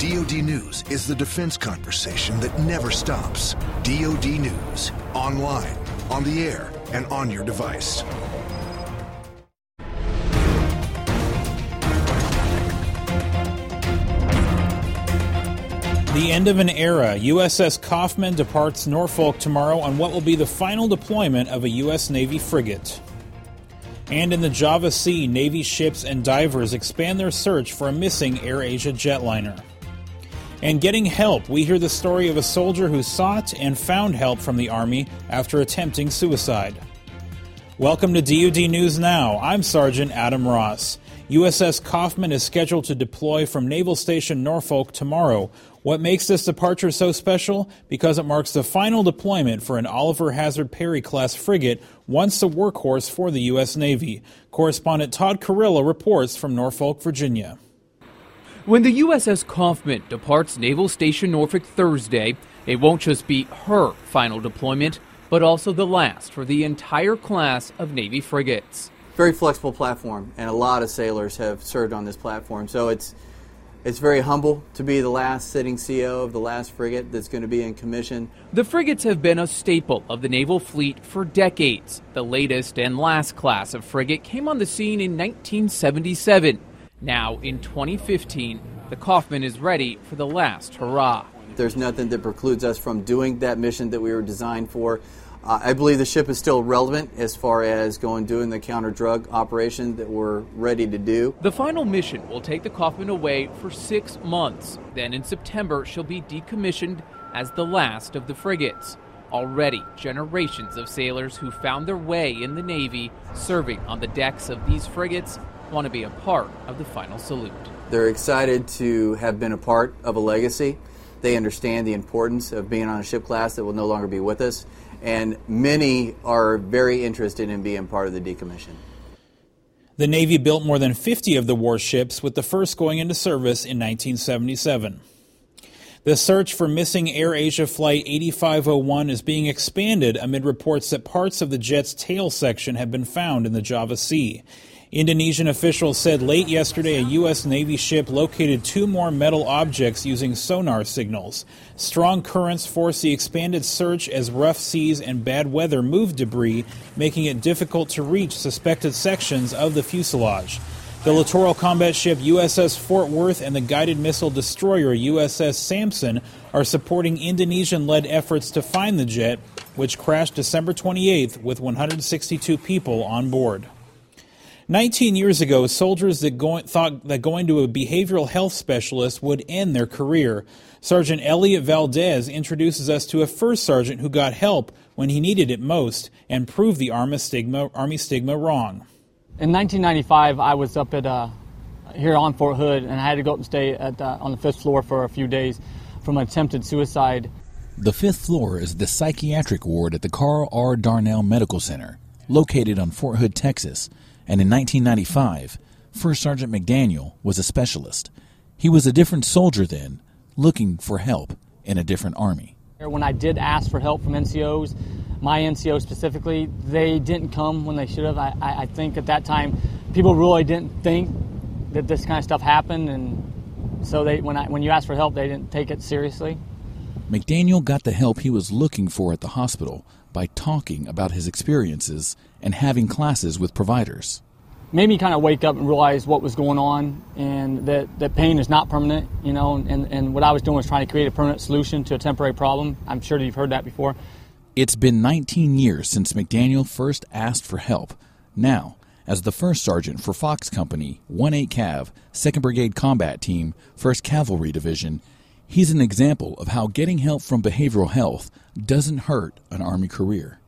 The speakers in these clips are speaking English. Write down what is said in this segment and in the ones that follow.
DoD News is the defense conversation that never stops. DoD News, online, on the air, and on your device. The end of an era. USS Kauffman departs Norfolk tomorrow on what will be the final deployment of a U.S. Navy frigate. And in the Java Sea, Navy ships and divers expand their search for a missing AirAsia jetliner. And getting help, we hear the story of a soldier who sought and found help from the Army after attempting suicide. Welcome to DoD News Now. I'm Sergeant Adam Ross. USS Kauffman is scheduled to deploy from Naval Station Norfolk tomorrow. What makes this departure so special? Because it marks the final deployment for an Oliver Hazard Perry class frigate, once a workhorse for the U.S. Navy. Correspondent Todd Carrillo reports from Norfolk, Virginia. When the USS Kauffman departs Naval Station Norfolk Thursday, it won't just be her final deployment, but also the last for the entire class of Navy frigates very flexible platform, and a lot of sailors have served on this platform. So it's it's very humble to be the last sitting CO of the last frigate that's going to be in commission. The frigates have been a staple of the naval fleet for decades. The latest and last class of frigate came on the scene in 1977. Now, in 2015, the Kauffman is ready for the last hurrah. There's nothing that precludes us from doing that mission that we were designed for. Uh, I believe the ship is still relevant as far as going doing the counter drug operation that we're ready to do. The final mission will take the Kauffman away for six months. Then in September, she'll be decommissioned as the last of the frigates. Already, generations of sailors who found their way in the Navy serving on the decks of these frigates want to be a part of the final salute. They're excited to have been a part of a legacy. They understand the importance of being on a ship class that will no longer be with us and many are very interested in being part of the decommission. The Navy built more than 50 of the warships, with the first going into service in 1977. The search for missing AirAsia Flight 8501 is being expanded amid reports that parts of the jet's tail section have been found in the Java Sea. Indonesian officials said late yesterday a U.S. Navy ship located two more metal objects using sonar signals. Strong currents force the expanded search as rough seas and bad weather move debris, making it difficult to reach suspected sections of the fuselage. The littoral combat ship USS Fort Worth and the guided missile destroyer USS Sampson are supporting Indonesian led efforts to find the jet, which crashed December 28th with 162 people on board. 19 years ago, soldiers that go, thought that going to a behavioral health specialist would end their career. Sergeant Elliot Valdez introduces us to a first sergeant who got help when he needed it most and proved the Army stigma, Army stigma wrong. In 1995, I was up at uh, here on Fort Hood, and I had to go up and stay at, uh, on the fifth floor for a few days from an attempted suicide. The fifth floor is the psychiatric ward at the Carl R. Darnall Medical Center, located on Fort Hood, Texas and in 1995, First Sergeant McDaniel was a specialist. He was a different soldier then, looking for help in a different army. When I did ask for help from NCOs, my NCO specifically, they didn't come when they should have. I, I think at that time, people really didn't think that this kind of stuff happened, and so they when I when you asked for help, they didn't take it seriously. McDaniel got the help he was looking for at the hospital by talking about his experiences and having classes with providers. Made me kind of wake up and realize what was going on and that, that pain is not permanent, you know, and, and what I was doing was trying to create a permanent solution to a temporary problem. I'm sure that you've heard that before. It's been 19 years since McDaniel first asked for help. Now, as the first sergeant for Fox Company, 1-8 Cav, 2nd Brigade Combat Team, 1st Cavalry Division, he's an example of how getting help from behavioral health doesn't hurt an Army career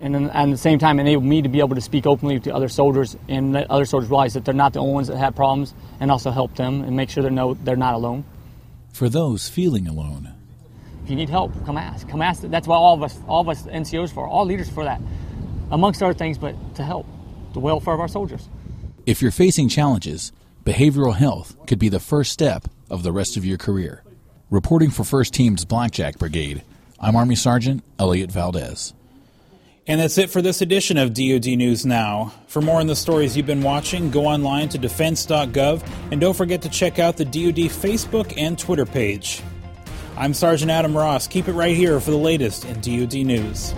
and then, at the same time enable me to be able to speak openly to other soldiers and let other soldiers realize that they're not the only ones that have problems and also help them and make sure they know they're not alone. For those feeling alone. If you need help, come ask. Come ask. That's what all of us, all of us NCOs for, all leaders for that, amongst other things, but to help the welfare of our soldiers. If you're facing challenges, behavioral health could be the first step of the rest of your career. Reporting for First Team's Blackjack Brigade, I'm Army Sergeant Elliot Valdez. And that's it for this edition of DoD News Now. For more on the stories you've been watching, go online to defense.gov and don't forget to check out the DoD Facebook and Twitter page. I'm Sergeant Adam Ross. Keep it right here for the latest in DoD News.